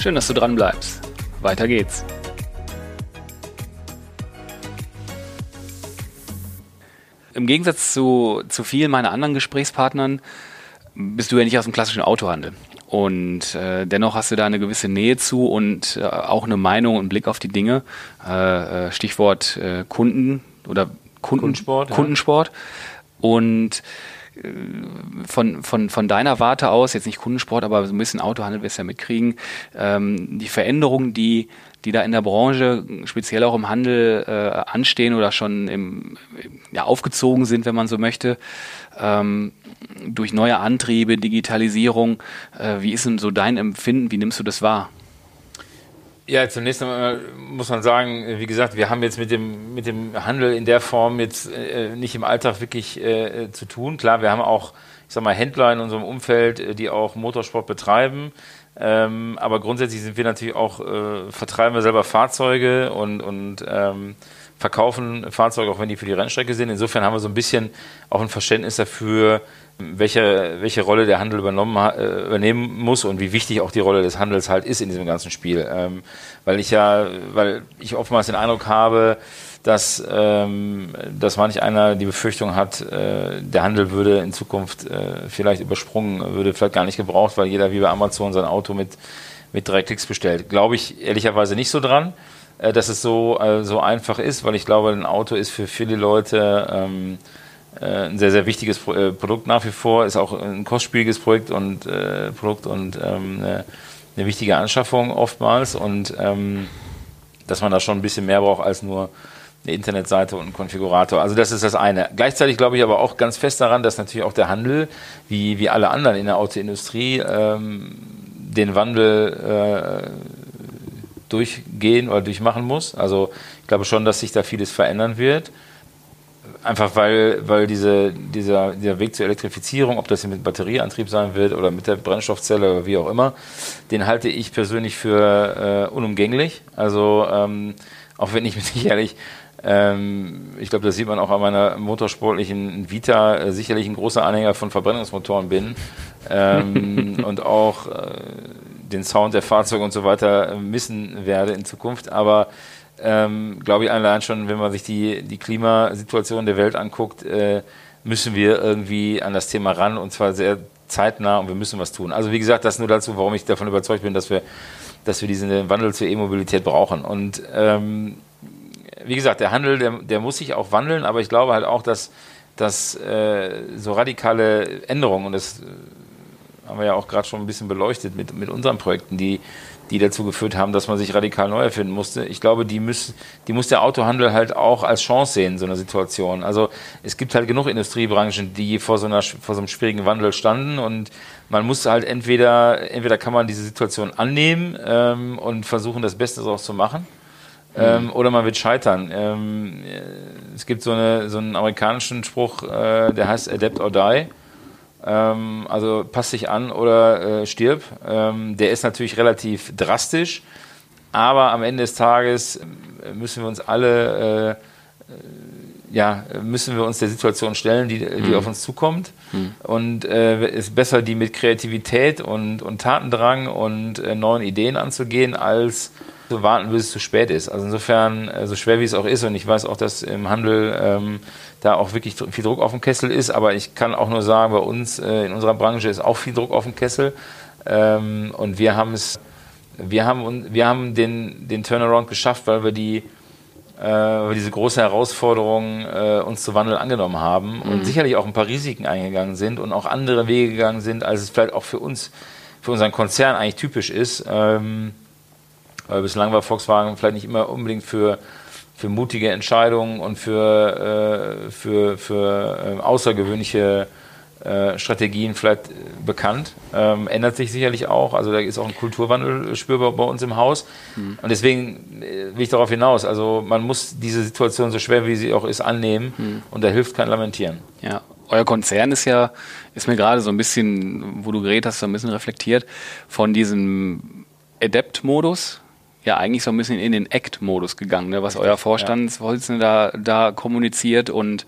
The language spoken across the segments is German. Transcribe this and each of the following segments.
Schön, dass du dran bleibst. Weiter geht's. Im Gegensatz zu, zu vielen meiner anderen Gesprächspartnern bist du ja nicht aus dem klassischen Autohandel. Und äh, dennoch hast du da eine gewisse Nähe zu und äh, auch eine Meinung und Blick auf die Dinge. Äh, äh Stichwort äh, Kunden oder Kunden, Kundensport. Kundensport. Ja. Und von, von, von deiner Warte aus, jetzt nicht Kundensport, aber so ein bisschen Autohandel wirst du ja mitkriegen, ähm, die Veränderungen, die, die da in der Branche, speziell auch im Handel, äh, anstehen oder schon im, ja, aufgezogen sind, wenn man so möchte, ähm, durch neue Antriebe, Digitalisierung. Äh, wie ist denn so dein Empfinden? Wie nimmst du das wahr? Ja, zunächst einmal muss man sagen, wie gesagt, wir haben jetzt mit dem, mit dem Handel in der Form jetzt äh, nicht im Alltag wirklich äh, zu tun. Klar, wir haben auch, ich sag mal, Händler in unserem Umfeld, äh, die auch Motorsport betreiben. Ähm, aber grundsätzlich sind wir natürlich auch, äh, vertreiben wir selber Fahrzeuge und, und ähm, verkaufen Fahrzeuge, auch wenn die für die Rennstrecke sind. Insofern haben wir so ein bisschen auch ein Verständnis dafür, welche, welche Rolle der Handel übernommen, äh, übernehmen muss und wie wichtig auch die Rolle des Handels halt ist in diesem ganzen Spiel. Ähm, weil ich ja, weil ich oftmals den Eindruck habe, dass, ähm, dass manch einer die Befürchtung hat, äh, der Handel würde in Zukunft äh, vielleicht übersprungen, würde vielleicht gar nicht gebraucht, weil jeder wie bei Amazon sein Auto mit, mit drei Klicks bestellt. Glaube ich ehrlicherweise nicht so dran, äh, dass es so, äh, so einfach ist, weil ich glaube, ein Auto ist für viele Leute ähm, äh, ein sehr, sehr wichtiges äh, Produkt nach wie vor, ist auch ein kostspieliges Projekt und äh, Produkt und ähm, eine, eine, wichtige Anschaffung oftmals und ähm, dass man da schon ein bisschen mehr braucht als nur eine Internetseite und einen Konfigurator. Also das ist das eine. Gleichzeitig glaube ich aber auch ganz fest daran, dass natürlich auch der Handel, wie, wie alle anderen in der Autoindustrie, ähm, den Wandel äh, durchgehen oder durchmachen muss. Also ich glaube schon, dass sich da vieles verändern wird einfach weil, weil diese, dieser, dieser Weg zur Elektrifizierung, ob das mit Batterieantrieb sein wird oder mit der Brennstoffzelle oder wie auch immer, den halte ich persönlich für äh, unumgänglich. Also ähm, auch wenn ich mich sicherlich, ähm, ich glaube, das sieht man auch an meiner motorsportlichen Vita, äh, sicherlich ein großer Anhänger von Verbrennungsmotoren bin ähm, und auch äh, den Sound der Fahrzeuge und so weiter missen werde in Zukunft. Aber ähm, glaube ich allein schon, wenn man sich die, die Klimasituation der Welt anguckt, äh, müssen wir irgendwie an das Thema ran und zwar sehr zeitnah und wir müssen was tun. Also wie gesagt, das nur dazu, warum ich davon überzeugt bin, dass wir, dass wir diesen Wandel zur E-Mobilität brauchen. Und ähm, wie gesagt, der Handel, der, der muss sich auch wandeln, aber ich glaube halt auch, dass, dass äh, so radikale Änderungen, und das äh, haben wir ja auch gerade schon ein bisschen beleuchtet mit, mit unseren Projekten, die die dazu geführt haben, dass man sich radikal neu erfinden musste. Ich glaube, die, müssen, die muss der Autohandel halt auch als Chance sehen, so eine Situation. Also es gibt halt genug Industriebranchen, die vor so, einer, vor so einem schwierigen Wandel standen und man muss halt entweder, entweder kann man diese Situation annehmen ähm, und versuchen, das Beste daraus zu machen. Mhm. Ähm, oder man wird scheitern. Ähm, es gibt so, eine, so einen amerikanischen Spruch, äh, der heißt Adapt or Die. Ähm, also passt dich an oder äh, stirb. Ähm, der ist natürlich relativ drastisch, aber am Ende des Tages äh, müssen wir uns alle, äh, äh, ja, müssen wir uns der Situation stellen, die, die mhm. auf uns zukommt. Mhm. Und äh, ist besser, die mit Kreativität und, und Tatendrang und äh, neuen Ideen anzugehen, als zu warten, bis es zu spät ist. Also insofern, so schwer wie es auch ist, und ich weiß auch, dass im Handel ähm, da auch wirklich viel Druck auf dem Kessel ist. Aber ich kann auch nur sagen, bei uns äh, in unserer Branche ist auch viel Druck auf dem Kessel. Ähm, und wir haben es, wir haben, wir haben den, den Turnaround geschafft, weil wir die äh, diese große Herausforderung äh, uns zu wandeln angenommen haben mhm. und sicherlich auch ein paar Risiken eingegangen sind und auch andere Wege gegangen sind, als es vielleicht auch für uns, für unseren Konzern eigentlich typisch ist. Ähm, weil bislang war Volkswagen vielleicht nicht immer unbedingt für für mutige Entscheidungen und für, äh, für, für äh, außergewöhnliche äh, Strategien vielleicht bekannt. Ähm, ändert sich sicherlich auch. Also da ist auch ein Kulturwandel spürbar bei uns im Haus. Mhm. Und deswegen äh, will ich darauf hinaus. Also man muss diese Situation, so schwer wie sie auch ist, annehmen. Mhm. Und da hilft kein Lamentieren. Ja, euer Konzern ist ja, ist mir gerade so ein bisschen, wo du geredet hast, so ein bisschen reflektiert von diesem Adept-Modus, ja eigentlich so ein bisschen in den Act-Modus gegangen, ne, was euer Vorstandsvorsitzender ja. da, da kommuniziert und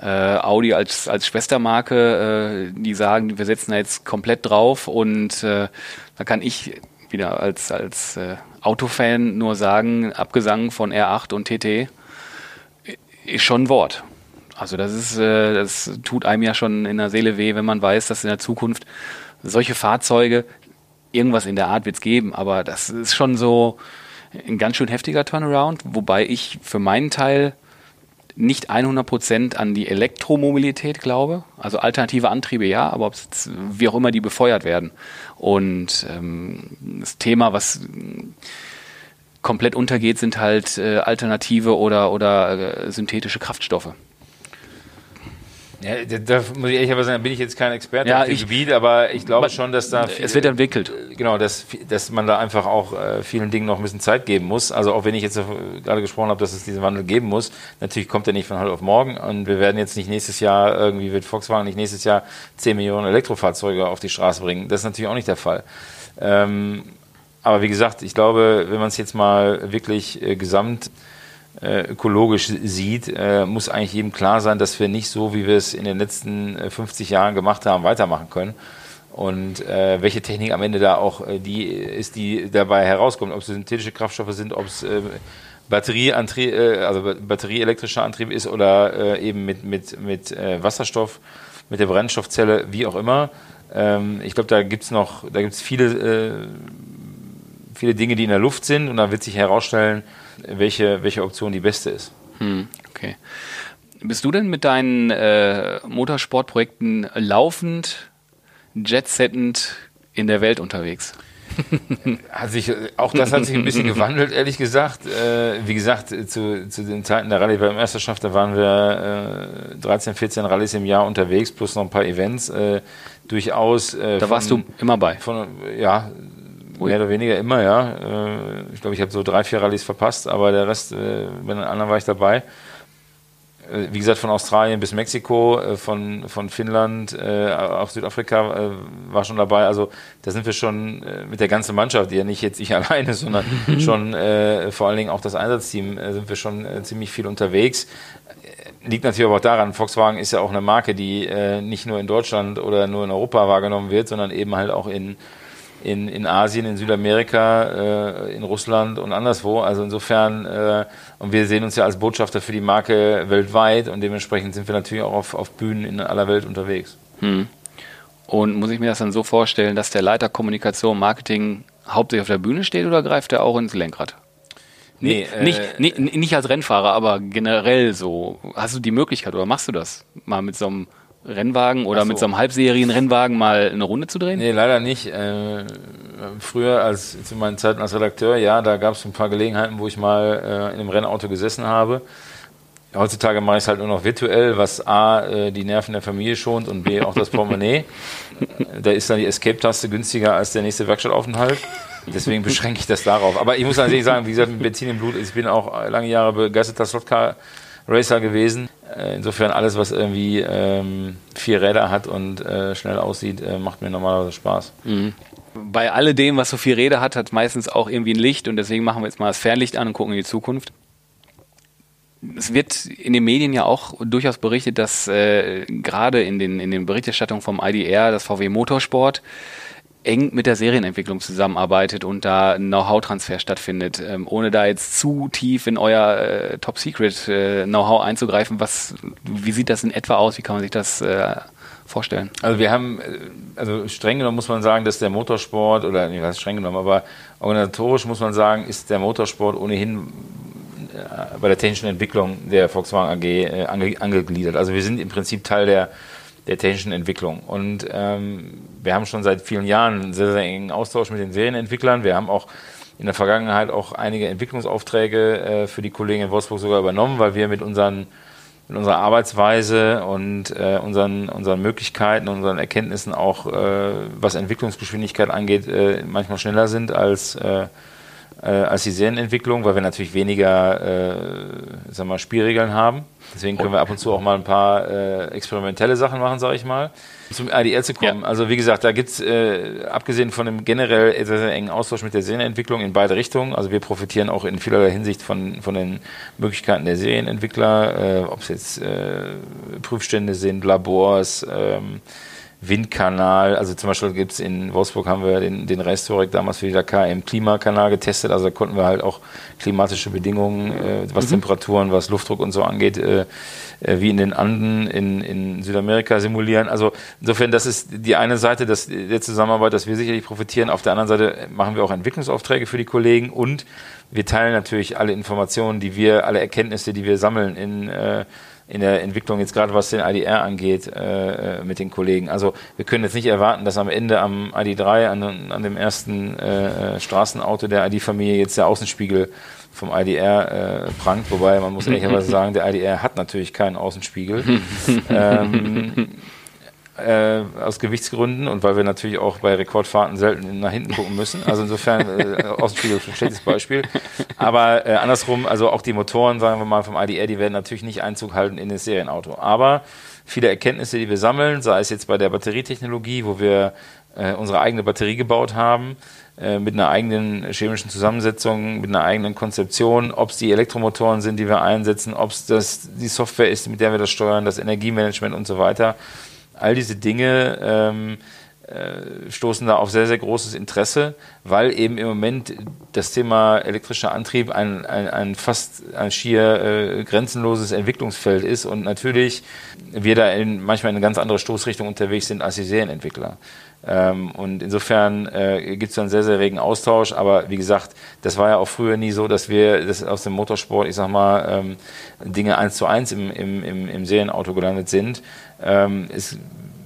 äh, Audi als, als Schwestermarke, äh, die sagen, wir setzen da jetzt komplett drauf und äh, da kann ich wieder als, als äh, Autofan nur sagen, Abgesang von R8 und TT ist schon ein Wort. Also das ist, äh, das tut einem ja schon in der Seele weh, wenn man weiß, dass in der Zukunft solche Fahrzeuge, irgendwas in der Art wird es geben, aber das ist schon so ein ganz schön heftiger Turnaround, wobei ich für meinen Teil nicht 100% an die Elektromobilität glaube. Also alternative Antriebe ja, aber jetzt, wie auch immer die befeuert werden. Und ähm, das Thema, was komplett untergeht, sind halt äh, alternative oder, oder äh, synthetische Kraftstoffe. Ja, da muss ich ehrlich aber sagen, bin ich jetzt kein Experte ja, auf dem ich, Gebiet, aber ich glaube schon, dass da viel, es wird entwickelt. Genau, dass, dass man da einfach auch äh, vielen Dingen noch ein bisschen Zeit geben muss. Also auch wenn ich jetzt gerade gesprochen habe, dass es diesen Wandel geben muss, natürlich kommt er nicht von heute auf morgen und wir werden jetzt nicht nächstes Jahr irgendwie wird Volkswagen nicht nächstes Jahr 10 Millionen Elektrofahrzeuge auf die Straße bringen. Das ist natürlich auch nicht der Fall. Ähm, aber wie gesagt, ich glaube, wenn man es jetzt mal wirklich äh, gesamt äh, ökologisch sieht, äh, muss eigentlich jedem klar sein, dass wir nicht so, wie wir es in den letzten 50 äh, Jahren gemacht haben, weitermachen können. Und äh, welche Technik am Ende da auch äh, die ist, die dabei herauskommt, ob es synthetische Kraftstoffe sind, ob es äh, Batterieantrieb, also batterieelektrischer Antrieb ist oder eben mit, mit, mit Wasserstoff, mit der Brennstoffzelle, wie auch immer. Ähm, ich glaube, da gibt es noch, da gibt es viele, viele Dinge, die in der Luft sind und da wird sich herausstellen, welche, welche Option die beste ist. Hm, okay. Bist du denn mit deinen äh, Motorsportprojekten laufend, jetsettend in der Welt unterwegs? hat sich, auch das hat sich ein bisschen gewandelt, ehrlich gesagt. Äh, wie gesagt, zu, zu den Zeiten der Rallye-Weltmeisterschaft, da waren wir äh, 13, 14 Rallyes im Jahr unterwegs, plus noch ein paar Events. Äh, durchaus. Äh, da warst du immer bei? Von, ja, Mehr oder weniger immer, ja. Äh, ich glaube, ich habe so drei, vier Rallyes verpasst, aber der Rest, äh, bei den anderen war ich dabei. Äh, wie gesagt, von Australien bis Mexiko, von, von Finnland, auch Südafrika war schon dabei. Also da sind wir schon mit der ganzen Mannschaft, die ja nicht jetzt ich alleine, sondern schon vor allen Dingen auch das Einsatzteam, sind wir schon ziemlich viel unterwegs. Liegt natürlich aber auch daran, Volkswagen ist ja auch eine Marke, die nicht nur in Deutschland oder nur in Europa wahrgenommen wird, sondern eben halt auch in in, in Asien, in Südamerika, äh, in Russland und anderswo. Also insofern, äh, und wir sehen uns ja als Botschafter für die Marke weltweit und dementsprechend sind wir natürlich auch auf, auf Bühnen in aller Welt unterwegs. Hm. Und muss ich mir das dann so vorstellen, dass der Leiter Kommunikation, Marketing hauptsächlich auf der Bühne steht oder greift er auch ins Lenkrad? Nee, äh, nicht, nicht, nicht als Rennfahrer, aber generell so. Hast du die Möglichkeit oder machst du das mal mit so einem Rennwagen oder so. mit so einem Halbserien-Rennwagen mal eine Runde zu drehen? Nee, leider nicht. Äh, früher, als zu meinen Zeiten als Redakteur, ja, da gab es ein paar Gelegenheiten, wo ich mal äh, in einem Rennauto gesessen habe. Heutzutage mache ich es halt nur noch virtuell, was A, äh, die Nerven der Familie schont und B, auch das Portemonnaie. da ist dann die Escape-Taste günstiger als der nächste Werkstattaufenthalt. Deswegen beschränke ich das darauf. Aber ich muss natürlich sagen, wie gesagt, mit Benzin im Blut, ich bin auch lange Jahre begeisterter Slotcar Racer gewesen. Äh, insofern alles, was irgendwie ähm, vier Räder hat und äh, schnell aussieht, äh, macht mir normalerweise Spaß. Mhm. Bei alledem, was so vier Räder hat, hat meistens auch irgendwie ein Licht und deswegen machen wir jetzt mal das Fernlicht an und gucken in die Zukunft. Es wird in den Medien ja auch durchaus berichtet, dass äh, gerade in den, in den Berichterstattungen vom IDR, das VW Motorsport, eng mit der Serienentwicklung zusammenarbeitet und da ein Know-how-Transfer stattfindet. Ähm, ohne da jetzt zu tief in euer äh, Top-Secret-Know-how äh, einzugreifen, was, wie sieht das in etwa aus? Wie kann man sich das äh, vorstellen? Also wir haben, äh, also streng genommen muss man sagen, dass der Motorsport, oder nicht was streng genommen, aber organisatorisch muss man sagen, ist der Motorsport ohnehin äh, bei der technischen Entwicklung der Volkswagen AG äh, ange, angegliedert. Also wir sind im Prinzip Teil der der technischen Entwicklung. Und ähm, wir haben schon seit vielen Jahren einen sehr, sehr engen Austausch mit den Serienentwicklern. Wir haben auch in der Vergangenheit auch einige Entwicklungsaufträge äh, für die Kollegen in Wolfsburg sogar übernommen, weil wir mit unseren mit unserer Arbeitsweise und äh, unseren, unseren Möglichkeiten, unseren Erkenntnissen auch, äh, was Entwicklungsgeschwindigkeit angeht, äh, manchmal schneller sind als, äh, äh, als die Serienentwicklung, weil wir natürlich weniger äh, sagen wir, Spielregeln haben. Deswegen können wir ab und zu auch mal ein paar äh, experimentelle Sachen machen, sage ich mal. Zum IDL zu kommen. Ja. Also wie gesagt, da gibt's äh, abgesehen von dem generell sehr, sehr engen Austausch mit der Serienentwicklung in beide Richtungen. Also wir profitieren auch in vielerlei Hinsicht von, von den Möglichkeiten der Serienentwickler, äh, ob es jetzt äh, Prüfstände sind, Labors, ähm, Windkanal, also zum Beispiel gibt es in Wolfsburg haben wir den, den Restaurik damals für die Dakar im Klimakanal getestet, also da konnten wir halt auch klimatische Bedingungen, äh, was mhm. Temperaturen, was Luftdruck und so angeht, äh, äh, wie in den Anden in, in Südamerika simulieren. Also insofern, das ist die eine Seite dass, der Zusammenarbeit, dass wir sicherlich profitieren. Auf der anderen Seite machen wir auch Entwicklungsaufträge für die Kollegen und wir teilen natürlich alle Informationen, die wir, alle Erkenntnisse, die wir sammeln in äh, in der Entwicklung, jetzt gerade was den IDR angeht, äh, äh, mit den Kollegen. Also wir können jetzt nicht erwarten, dass am Ende am ID3, an, an dem ersten äh, äh, Straßenauto der ID-Familie jetzt der Außenspiegel vom IDR äh, prangt, wobei man muss ehrlicherweise sagen, der IDR hat natürlich keinen Außenspiegel. ähm, äh, aus Gewichtsgründen und weil wir natürlich auch bei Rekordfahrten selten nach hinten gucken müssen. Also insofern äh, Außenspiegel ein schlechtes Beispiel. Aber äh, andersrum, also auch die Motoren, sagen wir mal vom IDR, die werden natürlich nicht Einzug halten in das Serienauto. Aber viele Erkenntnisse, die wir sammeln, sei es jetzt bei der Batterietechnologie, wo wir äh, unsere eigene Batterie gebaut haben, äh, mit einer eigenen chemischen Zusammensetzung, mit einer eigenen Konzeption, ob es die Elektromotoren sind, die wir einsetzen, ob es das die Software ist, mit der wir das steuern, das Energiemanagement und so weiter all diese Dinge ähm, äh, stoßen da auf sehr, sehr großes Interesse, weil eben im Moment das Thema elektrischer Antrieb ein, ein, ein fast ein schier äh, grenzenloses Entwicklungsfeld ist und natürlich wir da in, manchmal in eine ganz andere Stoßrichtung unterwegs sind als die Serienentwickler. Ähm, und insofern äh, gibt es einen sehr, sehr regen Austausch. Aber wie gesagt, das war ja auch früher nie so, dass wir das aus dem Motorsport, ich sag mal, ähm, Dinge eins zu eins im, im, im, im Serienauto gelandet sind. Ähm, es,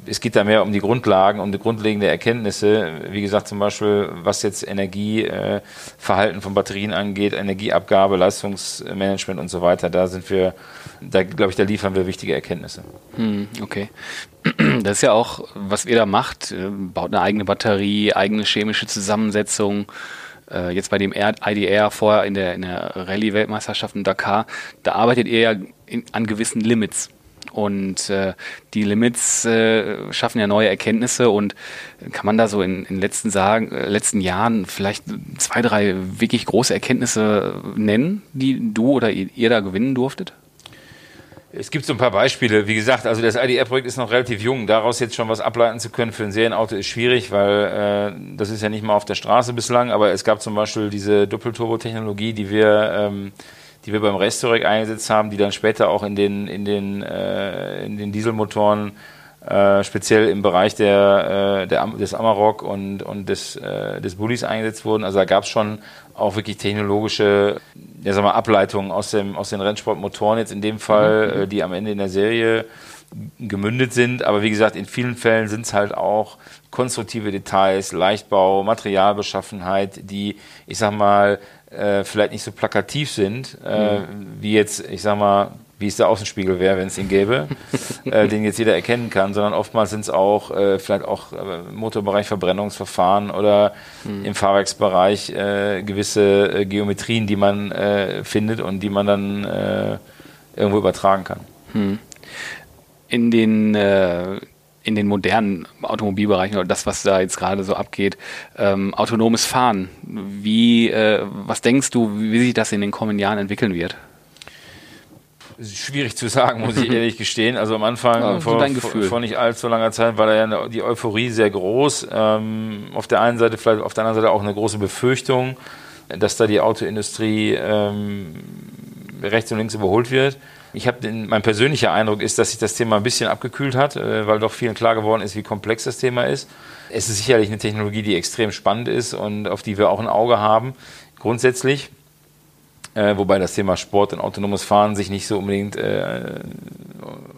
es geht da mehr um die Grundlagen, um die grundlegende Erkenntnisse. Wie gesagt, zum Beispiel, was jetzt Energieverhalten äh, von Batterien angeht, Energieabgabe, Leistungsmanagement und so weiter. Da sind wir, da glaube ich, da liefern wir wichtige Erkenntnisse. Hm, okay. Das ist ja auch, was ihr da macht, äh, baut eine eigene Batterie, eigene chemische Zusammensetzung äh, jetzt bei dem IDR vorher in der, in der Rallye-Weltmeisterschaft in Dakar, da arbeitet ihr ja in, an gewissen Limits. Und äh, die Limits äh, schaffen ja neue Erkenntnisse und kann man da so in den letzten, sagen, äh, letzten Jahren vielleicht zwei, drei wirklich große Erkenntnisse nennen, die du oder ihr, da gewinnen durftet? Es gibt so ein paar Beispiele. Wie gesagt, also das IDR-Projekt ist noch relativ jung. Daraus jetzt schon was ableiten zu können für ein Serienauto ist schwierig, weil äh, das ist ja nicht mal auf der Straße bislang. Aber es gab zum Beispiel diese Doppelturbo-Technologie, die wir ähm, die wir beim Restorec eingesetzt haben, die dann später auch in den, in den, äh, in den Dieselmotoren äh, speziell im Bereich der, äh, der, des Amarok und, und des, äh, des Bullies eingesetzt wurden. Also da gab es schon auch wirklich technologische ja, sag mal, Ableitungen aus, dem, aus den Rennsportmotoren jetzt in dem Fall, mhm. äh, die am Ende in der Serie gemündet sind. Aber wie gesagt, in vielen Fällen sind es halt auch konstruktive Details, Leichtbau, Materialbeschaffenheit, die, ich sag mal, äh, vielleicht nicht so plakativ sind, äh, mhm. wie jetzt, ich sag mal, wie es der Außenspiegel wäre, wenn es ihn gäbe, äh, den jetzt jeder erkennen kann, sondern oftmals sind es auch äh, vielleicht auch äh, Motorbereich Verbrennungsverfahren oder mhm. im Fahrwerksbereich äh, gewisse äh, Geometrien, die man äh, findet und die man dann äh, irgendwo übertragen kann. Mhm. In den äh, in den modernen Automobilbereichen oder das, was da jetzt gerade so abgeht, ähm, autonomes Fahren. Wie, äh, was denkst du, wie sich das in den kommenden Jahren entwickeln wird? Schwierig zu sagen, muss ich ehrlich gestehen. Also am Anfang, ja, vor, vor, vor, nicht allzu langer Zeit, war da ja die Euphorie sehr groß. Ähm, auf der einen Seite, vielleicht auf der anderen Seite auch eine große Befürchtung, dass da die Autoindustrie ähm, rechts und links überholt wird. Ich habe mein persönlicher Eindruck ist, dass sich das Thema ein bisschen abgekühlt hat, äh, weil doch vielen klar geworden ist, wie komplex das Thema ist. Es ist sicherlich eine Technologie, die extrem spannend ist und auf die wir auch ein Auge haben, grundsätzlich. Äh, wobei das Thema Sport und autonomes Fahren sich nicht so unbedingt äh,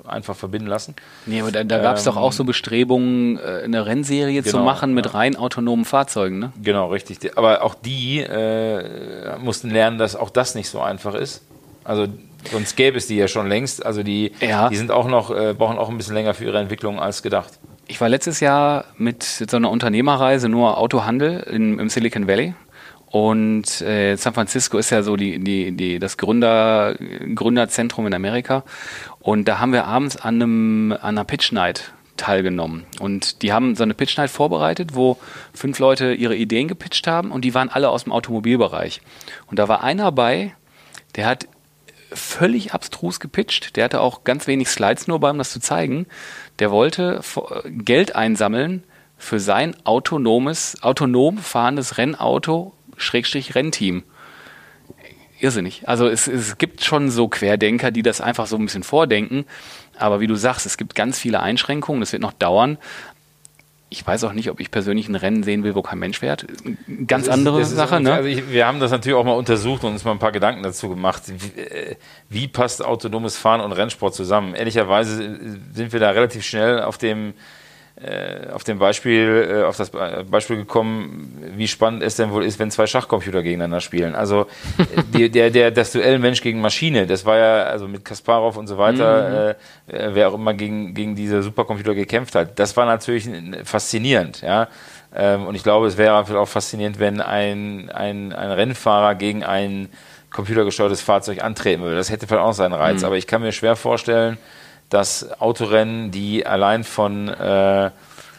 einfach verbinden lassen. Nee, aber da, da gab es ähm, doch auch so Bestrebungen, äh, eine Rennserie genau, zu machen mit ja. rein autonomen Fahrzeugen, ne? Genau, richtig. Aber auch die äh, mussten lernen, dass auch das nicht so einfach ist. Also sonst gäbe es die ja schon längst. Also die, ja. die sind auch noch, äh, brauchen auch ein bisschen länger für ihre Entwicklung als gedacht. Ich war letztes Jahr mit so einer Unternehmerreise nur Autohandel in, im Silicon Valley. Und äh, San Francisco ist ja so die, die, die, das Gründer, Gründerzentrum in Amerika. Und da haben wir abends an, einem, an einer Pitch Night teilgenommen. Und die haben so eine Pitch Night vorbereitet, wo fünf Leute ihre Ideen gepitcht haben und die waren alle aus dem Automobilbereich. Und da war einer bei, der hat völlig abstrus gepitcht. Der hatte auch ganz wenig Slides nur um das zu zeigen. Der wollte Geld einsammeln für sein autonomes, autonom fahrendes Rennauto, Schrägstrich Rennteam. Irrsinnig. Also es, es gibt schon so Querdenker, die das einfach so ein bisschen vordenken. Aber wie du sagst, es gibt ganz viele Einschränkungen. Das wird noch dauern ich weiß auch nicht, ob ich persönlich ein Rennen sehen will, wo kein Mensch fährt. Ganz das andere ist, Sache, ne? Also ich, wir haben das natürlich auch mal untersucht und uns mal ein paar Gedanken dazu gemacht. Wie, äh, wie, passt autonomes Fahren und Rennsport zusammen? Ehrlicherweise sind wir da relativ schnell auf dem auf dem Beispiel, äh, auf das Beispiel gekommen, wie spannend es denn wohl ist, wenn zwei Schachcomputer gegeneinander spielen. Also äh, die, der, der, das Duell Mensch gegen Maschine, das war ja also mit Kasparov und so weiter, mhm. äh, wer auch immer gegen, gegen diese Supercomputer gekämpft hat, das war natürlich faszinierend, ja. Ähm, und ich glaube, es wäre auch faszinierend, wenn ein, ein, ein Rennfahrer gegen ein computergesteuertes Fahrzeug antreten würde. Das hätte vielleicht auch seinen Reiz, mhm. aber ich kann mir schwer vorstellen, dass Autorennen, die allein von, äh,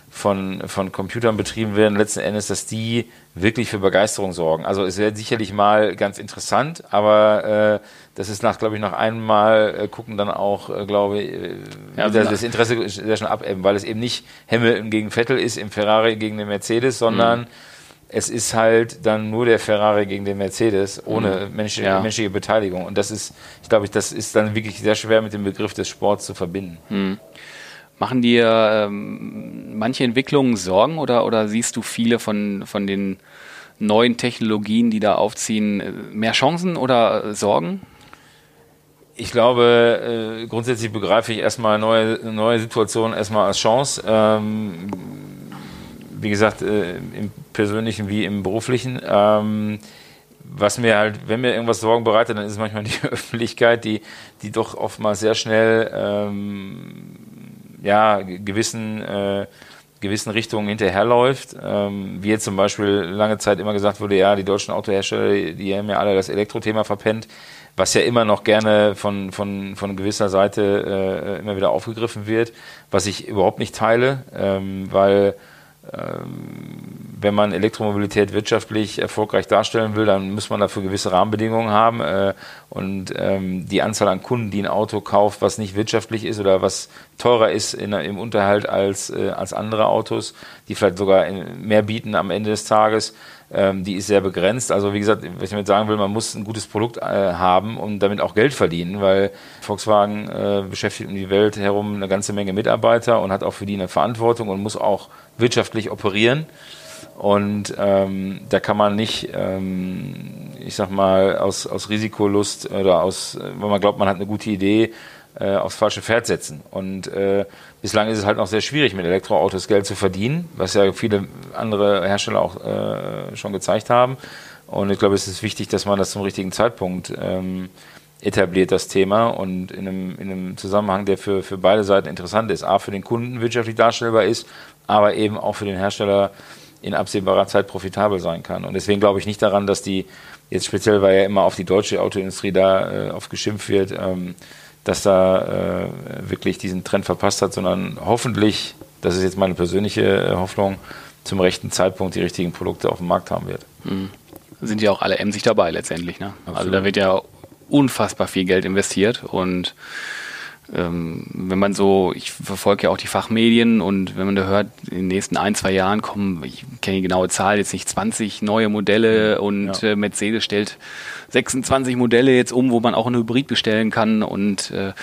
von, von Computern betrieben werden, letzten Endes, dass die wirklich für Begeisterung sorgen. Also es wäre sicherlich mal ganz interessant, aber äh, das ist nach, glaube ich, nach einmal äh, gucken dann auch, äh, glaube ich, äh, ja, das, das Interesse sehr schon abebben, weil es eben nicht Hamilton gegen Vettel ist im Ferrari gegen den Mercedes, sondern mhm es ist halt dann nur der Ferrari gegen den Mercedes ohne mhm. menschliche, ja. menschliche, Beteiligung. Und das ist, ich glaube, das ist dann wirklich sehr schwer mit dem Begriff des Sports zu verbinden. Mhm. Machen dir ähm, manche Entwicklungen Sorgen oder, oder siehst du viele von, von den neuen Technologien, die da aufziehen, mehr Chancen oder äh, Sorgen? Ich glaube, äh, grundsätzlich begreife ich erstmal neue, neue Situationen erstmal als Chance. Ähm, wie gesagt, äh, im persönlichen wie im beruflichen. Ähm, was mir halt, wenn mir irgendwas Sorgen bereitet, dann ist es manchmal die Öffentlichkeit, die, die doch oftmals sehr schnell ähm, ja, gewissen, äh, gewissen Richtungen hinterherläuft. Ähm, wie jetzt zum Beispiel lange Zeit immer gesagt wurde, ja, die deutschen Autohersteller, die haben ja alle das Elektrothema verpennt, was ja immer noch gerne von, von, von gewisser Seite äh, immer wieder aufgegriffen wird, was ich überhaupt nicht teile, ähm, weil wenn man Elektromobilität wirtschaftlich erfolgreich darstellen will, dann muss man dafür gewisse Rahmenbedingungen haben. Äh, und ähm, die Anzahl an Kunden, die ein Auto kauft, was nicht wirtschaftlich ist oder was teurer ist in, im Unterhalt als, äh, als andere Autos, die vielleicht sogar mehr bieten am Ende des Tages, ähm, die ist sehr begrenzt. Also wie gesagt, was ich damit sagen will, man muss ein gutes Produkt äh, haben und damit auch Geld verdienen, weil Volkswagen äh, beschäftigt um die Welt herum eine ganze Menge Mitarbeiter und hat auch für die eine Verantwortung und muss auch wirtschaftlich operieren. Und ähm, da kann man nicht, ähm, ich sag mal, aus, aus Risikolust oder aus, wenn man glaubt, man hat eine gute Idee, äh, aufs falsche Pferd setzen. Und äh, bislang ist es halt noch sehr schwierig, mit Elektroautos Geld zu verdienen, was ja viele andere Hersteller auch äh, schon gezeigt haben. Und ich glaube, es ist wichtig, dass man das zum richtigen Zeitpunkt ähm, etabliert, das Thema, und in einem, in einem Zusammenhang, der für, für beide Seiten interessant ist. A, für den Kunden wirtschaftlich darstellbar ist, aber eben auch für den Hersteller in absehbarer Zeit profitabel sein kann. Und deswegen glaube ich nicht daran, dass die, jetzt speziell, weil ja immer auf die deutsche Autoindustrie da äh, oft geschimpft wird, ähm, dass da äh, wirklich diesen Trend verpasst hat, sondern hoffentlich, das ist jetzt meine persönliche äh, Hoffnung, zum rechten Zeitpunkt die richtigen Produkte auf dem Markt haben wird. Mhm. Sind ja auch alle emsig dabei letztendlich. Ne? Also da wird ja unfassbar viel Geld investiert und ähm, wenn man so, ich verfolge ja auch die Fachmedien und wenn man da hört, in den nächsten ein, zwei Jahren kommen, ich kenne die genaue Zahl jetzt nicht, 20 neue Modelle und ja. äh, Mercedes stellt 26 Modelle jetzt um, wo man auch ein Hybrid bestellen kann und äh,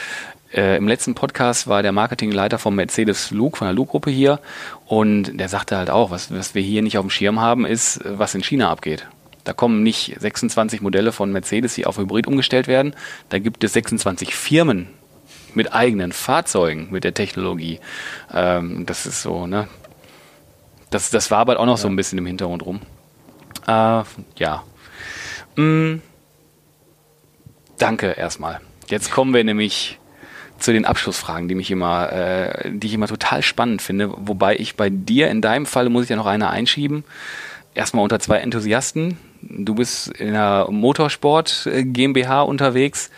äh, Im letzten Podcast war der Marketingleiter vom Mercedes Luke, von der Luke-Gruppe hier, und der sagte halt auch, was, was wir hier nicht auf dem Schirm haben, ist, was in China abgeht. Da kommen nicht 26 Modelle von Mercedes, die auf Hybrid umgestellt werden. Da gibt es 26 Firmen, mit eigenen Fahrzeugen, mit der Technologie. Ähm, das ist so, ne? Das, das war aber auch noch ja. so ein bisschen im Hintergrund rum. Äh, ja. Mm. Danke erstmal. Jetzt kommen wir nämlich zu den Abschlussfragen, die mich immer, äh, die ich immer total spannend finde. Wobei ich bei dir in deinem Fall muss ich ja noch eine einschieben. Erstmal unter zwei Enthusiasten. Du bist in der Motorsport äh, GmbH unterwegs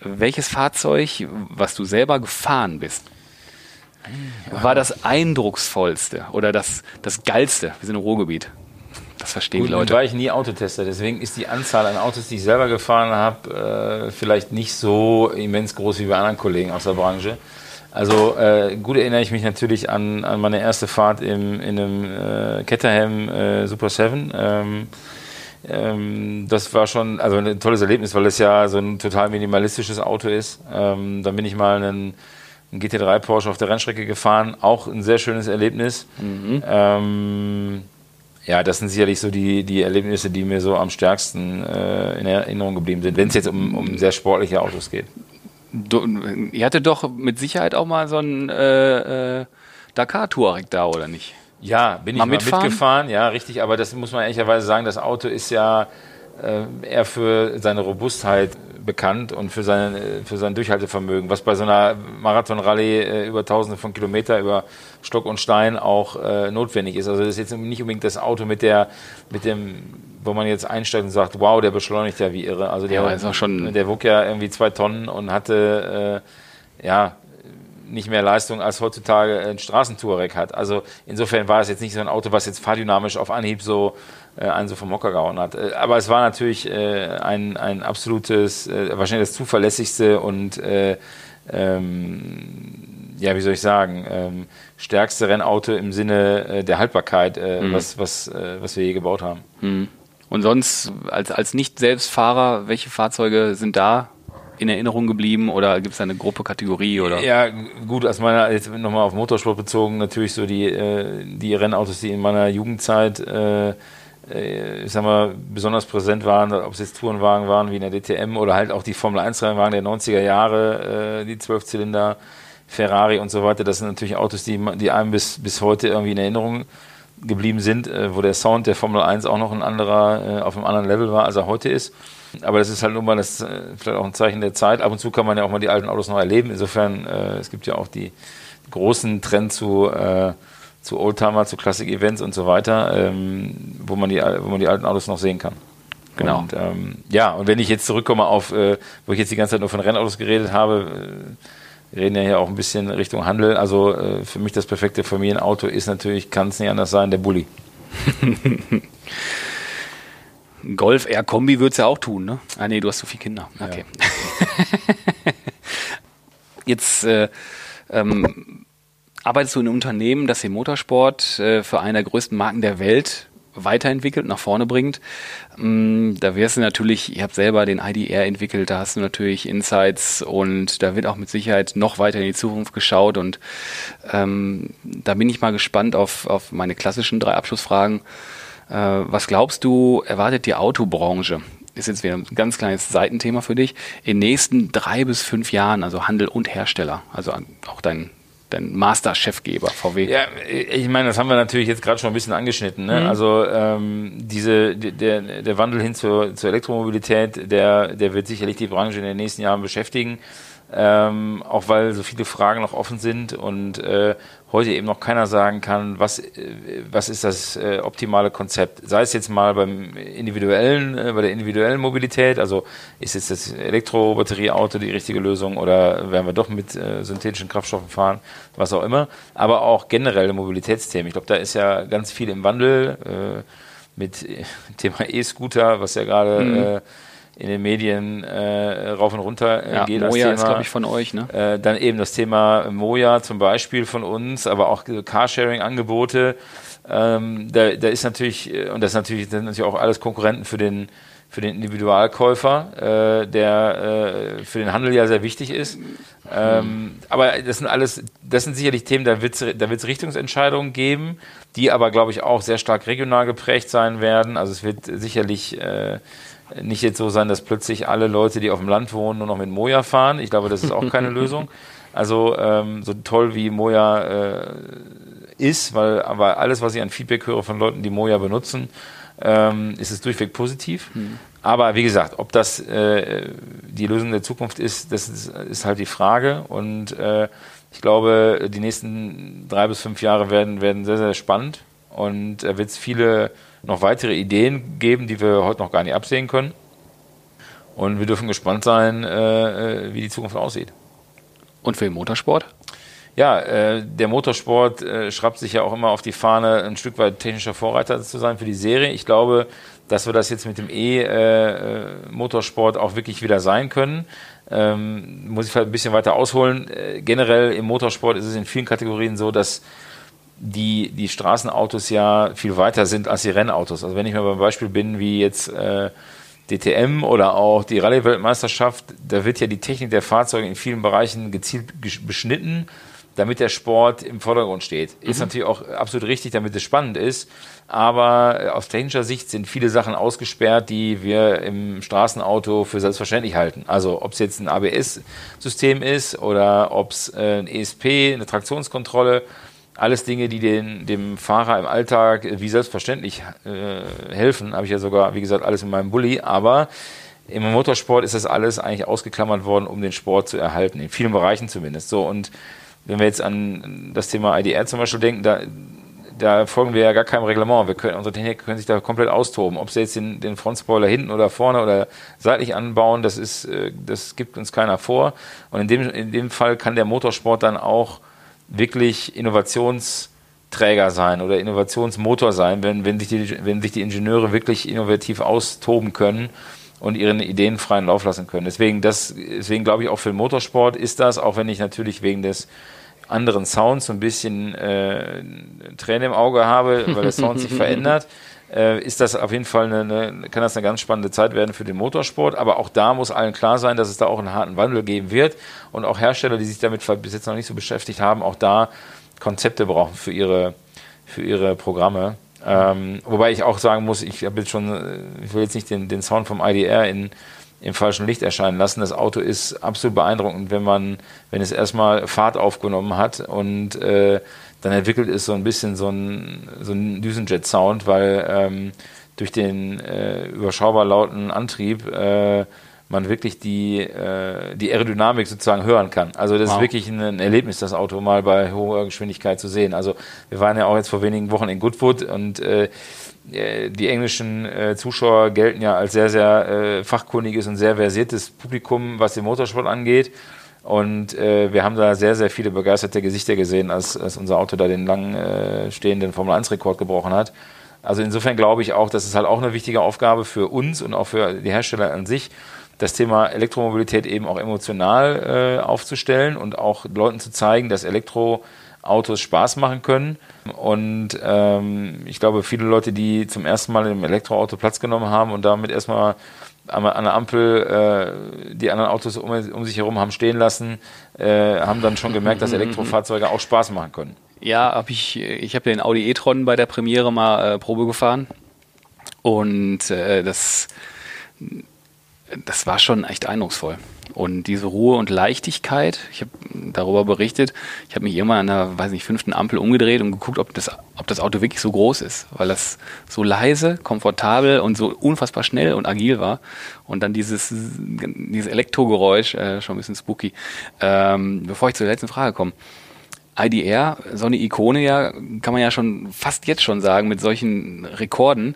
welches Fahrzeug, was du selber gefahren bist, war das eindrucksvollste oder das, das geilste, wir sind im Ruhrgebiet, das verstehen Gut, die Leute. war ich nie Autotester, deswegen ist die Anzahl an Autos, die ich selber gefahren habe, äh, vielleicht nicht so immens groß wie bei anderen Kollegen aus der Branche. Also äh, gut erinnere ich mich natürlich an, an meine erste Fahrt im, in einem äh, Caterham äh, Super 7. Ähm, ähm, das war schon also ein tolles Erlebnis, weil es ja so ein total minimalistisches Auto ist. Ähm, dann bin ich mal einen, einen GT3 Porsche auf der Rennstrecke gefahren, auch ein sehr schönes Erlebnis. Ähm, ja, das sind sicherlich so die, die Erlebnisse, die mir so am stärksten äh, in Erinnerung geblieben sind, wenn es jetzt um, um sehr sportliche Autos geht. Du, ihr hattet doch mit Sicherheit auch mal so einen äh, äh, Dakar-Touareg da, oder nicht? Ja, bin ich Mal mal, mitfahren? mitgefahren, ja, richtig, aber das muss man ehrlicherweise sagen, das Auto ist ja äh, eher für seine Robustheit bekannt und für sein, äh, für sein Durchhaltevermögen, was bei so einer Marathon-Rallye äh, über tausende von Kilometer über Stock und Stein auch äh, notwendig ist. Also das ist jetzt nicht unbedingt das Auto mit der, mit dem, wo man jetzt einsteigt und sagt, wow, der beschleunigt ja wie irre. Also der, Ja, ist auch schon- der wog ja irgendwie zwei Tonnen und hatte, äh, ja, nicht mehr Leistung als heutzutage ein Straßentouareg hat. Also insofern war es jetzt nicht so ein Auto, was jetzt fahrdynamisch auf Anhieb so äh, einen so vom Hocker gehauen hat. Äh, aber es war natürlich äh, ein, ein absolutes, äh, wahrscheinlich das zuverlässigste und äh, ähm, ja, wie soll ich sagen, ähm, stärkste Rennauto im Sinne äh, der Haltbarkeit, äh, was, was, äh, was wir je gebaut haben. Hm. Und sonst, als, als Nicht-Selbstfahrer, welche Fahrzeuge sind da in Erinnerung geblieben oder gibt es da eine Gruppe, Kategorie oder? Ja, gut, aus meiner, jetzt nochmal auf Motorsport bezogen, natürlich so die, äh, die Rennautos, die in meiner Jugendzeit, äh, äh, ich sag mal, besonders präsent waren, ob es jetzt Tourenwagen waren wie in der DTM oder halt auch die Formel 1 Rennwagen der 90er Jahre, äh, die Zwölfzylinder, Ferrari und so weiter. Das sind natürlich Autos, die, die einem bis, bis heute irgendwie in Erinnerung geblieben sind, wo der Sound der Formel 1 auch noch ein anderer, auf einem anderen Level war, als er heute ist. Aber das ist halt nun mal das, äh, vielleicht auch ein Zeichen der Zeit. Ab und zu kann man ja auch mal die alten Autos noch erleben. Insofern, äh, es gibt ja auch die großen Trend zu, äh, zu Oldtimer, zu Classic-Events und so weiter, ähm, wo, man die, wo man die alten Autos noch sehen kann. Genau. Und, ähm, ja, und wenn ich jetzt zurückkomme auf, äh, wo ich jetzt die ganze Zeit nur von Rennautos geredet habe, äh, wir reden ja hier auch ein bisschen Richtung Handel. Also äh, für mich das perfekte Familienauto ist natürlich, kann es nicht anders sein, der Bulli. Golf Air Kombi würde es ja auch tun, ne? Ah nee, du hast so viele Kinder. Okay. Jetzt äh, ähm, arbeitest du in einem Unternehmen, das den Motorsport äh, für eine der größten Marken der Welt weiterentwickelt, nach vorne bringt. Mm, Da wirst du natürlich, ihr habt selber den IDR entwickelt, da hast du natürlich Insights und da wird auch mit Sicherheit noch weiter in die Zukunft geschaut und ähm, da bin ich mal gespannt auf, auf meine klassischen drei Abschlussfragen. Äh, was glaubst du, erwartet die Autobranche? Ist jetzt wieder ein ganz kleines Seitenthema für dich. In den nächsten drei bis fünf Jahren, also Handel und Hersteller, also auch dein, dein Master-Chefgeber, VW. Ja, ich meine, das haben wir natürlich jetzt gerade schon ein bisschen angeschnitten. Ne? Also ähm, diese, der, der Wandel hin zur, zur Elektromobilität, der, der wird sicherlich die Branche in den nächsten Jahren beschäftigen. Ähm, auch weil so viele Fragen noch offen sind und äh, heute eben noch keiner sagen kann, was, äh, was ist das äh, optimale Konzept. Sei es jetzt mal beim individuellen, äh, bei der individuellen Mobilität, also ist jetzt das Elektrobatterieauto die richtige Lösung oder werden wir doch mit äh, synthetischen Kraftstoffen fahren, was auch immer, aber auch generelle Mobilitätsthemen. Ich glaube, da ist ja ganz viel im Wandel äh, mit Thema E-Scooter, was ja gerade äh, in den Medien äh, rauf und runter äh, Ja, geht. Moja Thema. ist, glaube ich, von euch, ne? Äh, dann eben das Thema Moja zum Beispiel von uns, aber auch Carsharing-Angebote. Ähm, da, da ist natürlich, äh, und das ist natürlich, das sind natürlich auch alles Konkurrenten für den, für den Individualkäufer, äh, der äh, für den Handel ja sehr wichtig ist. Ähm, aber das sind alles, das sind sicherlich Themen, da wird es da wird's Richtungsentscheidungen geben, die aber, glaube ich, auch sehr stark regional geprägt sein werden. Also es wird sicherlich äh, nicht jetzt so sein, dass plötzlich alle Leute, die auf dem Land wohnen, nur noch mit Moja fahren. Ich glaube, das ist auch keine Lösung. Also ähm, so toll wie Moja äh, ist, weil aber alles, was ich an Feedback höre von Leuten, die Moja benutzen, ähm, ist es durchweg positiv. Aber wie gesagt, ob das äh, die Lösung der Zukunft ist, das ist, ist halt die Frage. Und äh, ich glaube, die nächsten drei bis fünf Jahre werden, werden sehr, sehr spannend. Und da wird es viele noch weitere Ideen geben, die wir heute noch gar nicht absehen können. Und wir dürfen gespannt sein, äh, äh, wie die Zukunft aussieht. Und für den Motorsport? ja, äh, der Motorsport äh, schreibt sich ja auch immer auf die Fahne, ein Stück weit technischer Vorreiter zu sein für die Serie. Ich glaube, dass wir das jetzt mit dem E-Motorsport äh, auch wirklich wieder sein können. Ähm, muss ich vielleicht ein bisschen weiter ausholen. Äh, generell im Motorsport ist es in vielen Kategorien so, dass die, die Straßenautos ja viel weiter sind als die Rennautos. Also wenn ich mal beim Beispiel bin, wie jetzt äh, DTM oder auch die Rallye-Weltmeisterschaft, da wird ja die Technik der Fahrzeuge in vielen Bereichen gezielt beschnitten, damit der Sport im Vordergrund steht. Ist mhm. natürlich auch absolut richtig, damit es spannend ist. Aber äh, aus technischer Sicht sind viele Sachen ausgesperrt, die wir im Straßenauto für selbstverständlich halten. Also ob es jetzt ein ABS-System ist oder ob es äh, ein ESP, eine Traktionskontrolle alles Dinge, die den, dem Fahrer im Alltag wie selbstverständlich äh, helfen. Habe ich ja sogar, wie gesagt, alles in meinem Bulli. Aber im Motorsport ist das alles eigentlich ausgeklammert worden, um den Sport zu erhalten. In vielen Bereichen zumindest. So und wenn wir jetzt an das Thema IDR zum Beispiel denken, da, da folgen wir ja gar keinem Reglement. Wir können, unsere Techniker können sich da komplett austoben. Ob sie jetzt den, den Frontspoiler hinten oder vorne oder seitlich anbauen, das ist, äh, das gibt uns keiner vor. Und in dem, in dem Fall kann der Motorsport dann auch wirklich Innovationsträger sein oder Innovationsmotor sein, wenn, wenn, sich die, wenn sich die Ingenieure wirklich innovativ austoben können und ihren Ideen freien Lauf lassen können. Deswegen, das, deswegen glaube ich auch für den Motorsport ist das, auch wenn ich natürlich wegen des anderen Sounds so ein bisschen äh, Träne im Auge habe, weil der Sound sich verändert äh, ist das auf jeden Fall eine, eine, kann das eine ganz spannende Zeit werden für den Motorsport. Aber auch da muss allen klar sein, dass es da auch einen harten Wandel geben wird und auch Hersteller, die sich damit bis jetzt noch nicht so beschäftigt haben, auch da Konzepte brauchen für ihre, für ihre Programme. Ähm, wobei ich auch sagen muss, ich habe jetzt schon, äh, ich will jetzt nicht den, den Sound vom IDR in, im falschen Licht erscheinen lassen. Das Auto ist absolut beeindruckend, wenn man, wenn es erstmal Fahrt aufgenommen hat und äh, dann entwickelt es so ein bisschen so ein, so ein Düsenjet-Sound, weil ähm, durch den äh, überschaubar lauten Antrieb äh, man wirklich die, äh, die Aerodynamik sozusagen hören kann. Also das wow. ist wirklich ein, Erlebnis, das Auto mal bei hoher Geschwindigkeit zu sehen. Also wir waren ja auch jetzt vor wenigen Wochen in Goodwood und äh, äh die englischen äh, Zuschauer gelten ja als sehr, sehr äh, fachkundiges und sehr versiertes Publikum, was den Motorsport angeht. Und äh, wir haben da sehr, sehr viele begeisterte Gesichter gesehen, als, als unser Auto da den lang äh, stehenden Formel-1-Rekord gebrochen hat. Also insofern glaube ich auch, das ist halt auch eine wichtige Aufgabe für uns und auch für die Hersteller an sich, das Thema Elektromobilität eben auch emotional äh, aufzustellen und auch Leuten zu zeigen, dass Elektroautos Spaß machen können. Und ähm, ich glaube, viele Leute, die zum ersten Mal einem Elektroauto Platz genommen haben und damit erstmal an der Ampel äh, die anderen Autos um, um, sich herum haben stehen lassen, äh, haben dann schon gemerkt, dass Elektrofahrzeuge auch Spaß machen können. Ja, hab ich, ich habe den Audi e-tron bei der Premiere mal äh, Probe gefahren und äh, das, das war schon echt eindrucksvoll. Und diese Ruhe und Leichtigkeit, ich habe darüber berichtet, ich habe mich irgendwann an der, weiß nicht, fünften Ampel umgedreht und geguckt, ob das, ob das Auto wirklich so groß ist, weil das so leise, komfortabel und so unfassbar schnell und agil war. Und dann dieses, dieses Elektrogeräusch, äh, schon ein bisschen spooky. Ähm, bevor ich zur letzten Frage komme. IDR, so eine Ikone ja, kann man ja schon fast jetzt schon sagen, mit solchen Rekorden.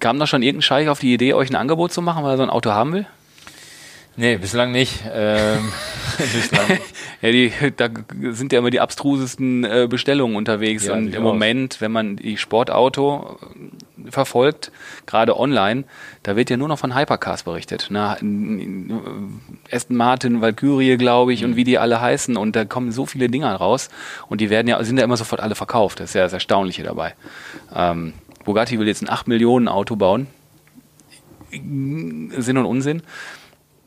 Kam da schon irgendein Scheich auf die Idee, euch ein Angebot zu machen, weil er so ein Auto haben will? Nee, bislang nicht. Ähm, bislang. ja, die, da sind ja immer die abstrusesten äh, Bestellungen unterwegs. Ja, und im Moment, wenn man die Sportauto äh, verfolgt, gerade online, da wird ja nur noch von Hypercars berichtet. Na, Aston Martin, Valkyrie, glaube ich, mhm. und wie die alle heißen. Und da kommen so viele Dinger raus. Und die werden ja, sind ja immer sofort alle verkauft. Das ist ja das Erstaunliche dabei. Ähm, Bugatti will jetzt ein 8 Millionen Auto bauen. Sinn und Unsinn.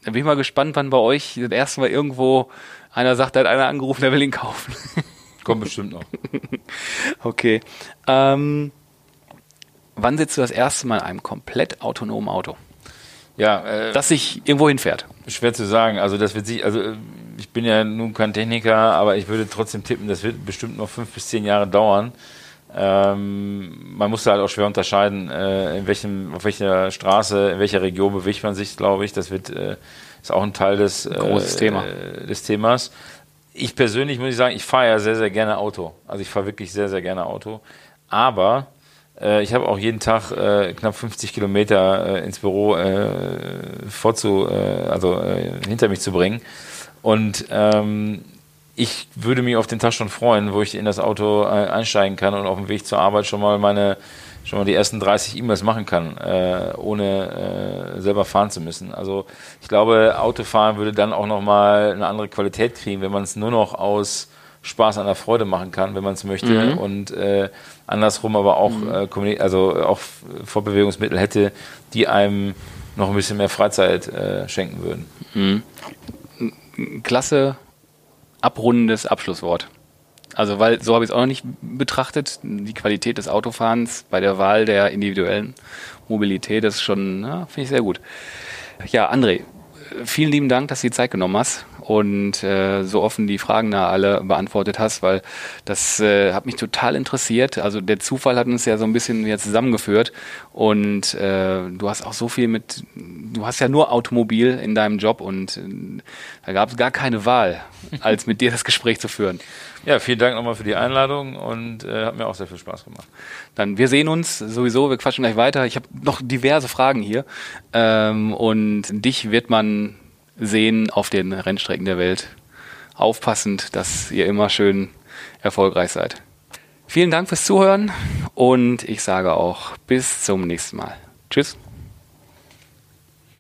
Da bin ich mal gespannt, wann bei euch das erste Mal irgendwo einer sagt, da hat einer angerufen, der will ihn kaufen. Kommt bestimmt noch. okay. Ähm, wann sitzt du das erste Mal in einem komplett autonomen Auto? Ja, äh, das sich irgendwo hinfährt. Schwer zu sagen. Also das wird sich, also ich bin ja nun kein Techniker, aber ich würde trotzdem tippen, das wird bestimmt noch fünf bis zehn Jahre dauern. Ähm, man muss halt auch schwer unterscheiden, äh, in welchem, auf welcher Straße, in welcher Region bewegt man sich, glaube ich. Das wird, äh, ist auch ein Teil des, äh, Großes Thema. des Themas. Ich persönlich muss ich sagen, ich fahre ja sehr, sehr gerne Auto. Also ich fahre wirklich sehr, sehr gerne Auto. Aber äh, ich habe auch jeden Tag äh, knapp 50 Kilometer äh, ins Büro vorzu, also hinter mich zu bringen. Und ähm, ich würde mich auf den Tag schon freuen, wo ich in das Auto äh, einsteigen kann und auf dem Weg zur Arbeit schon mal meine schon mal die ersten 30 E-Mails machen kann, äh, ohne äh, selber fahren zu müssen. Also ich glaube, Autofahren würde dann auch nochmal eine andere Qualität kriegen, wenn man es nur noch aus Spaß an der Freude machen kann, wenn man es möchte. Mhm. Und äh, andersrum aber auch, mhm. äh, also auch Fortbewegungsmittel hätte, die einem noch ein bisschen mehr Freizeit äh, schenken würden. Mhm. Klasse abrundendes Abschlusswort. Also, weil so habe ich es auch noch nicht betrachtet. Die Qualität des Autofahrens bei der Wahl der individuellen Mobilität ist schon, finde ich sehr gut. Ja, André, vielen lieben Dank, dass du die Zeit genommen hast und äh, so offen die Fragen da alle beantwortet hast, weil das äh, hat mich total interessiert. Also der Zufall hat uns ja so ein bisschen jetzt zusammengeführt und äh, du hast auch so viel mit, du hast ja nur Automobil in deinem Job und äh, da gab es gar keine Wahl, als mit dir das Gespräch zu führen. Ja, vielen Dank nochmal für die Einladung und äh, hat mir auch sehr viel Spaß gemacht. Dann, wir sehen uns sowieso, wir quatschen gleich weiter. Ich habe noch diverse Fragen hier ähm, und dich wird man sehen auf den Rennstrecken der Welt. Aufpassend, dass ihr immer schön erfolgreich seid. Vielen Dank fürs Zuhören und ich sage auch bis zum nächsten Mal. Tschüss.